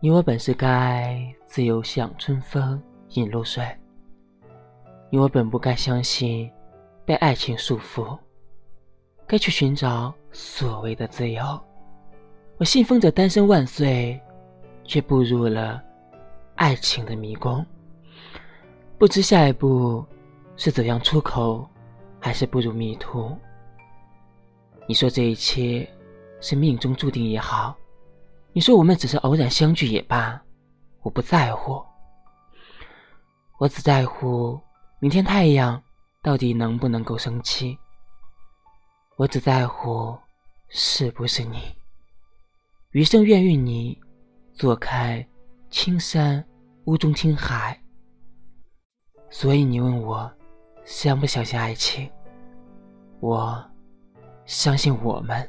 你我本是该自由向春风饮露水，你我本不该相信被爱情束缚，该去寻找所谓的自由。我信奉着单身万岁，却步入了爱情的迷宫，不知下一步是怎样出口，还是步入迷途。你说这一切是命中注定也好。你说我们只是偶然相聚也罢，我不在乎。我只在乎明天太阳到底能不能够升起。我只在乎是不是你。余生愿与你坐看青山屋中听海。所以你问我相不相信爱情？我相信我们。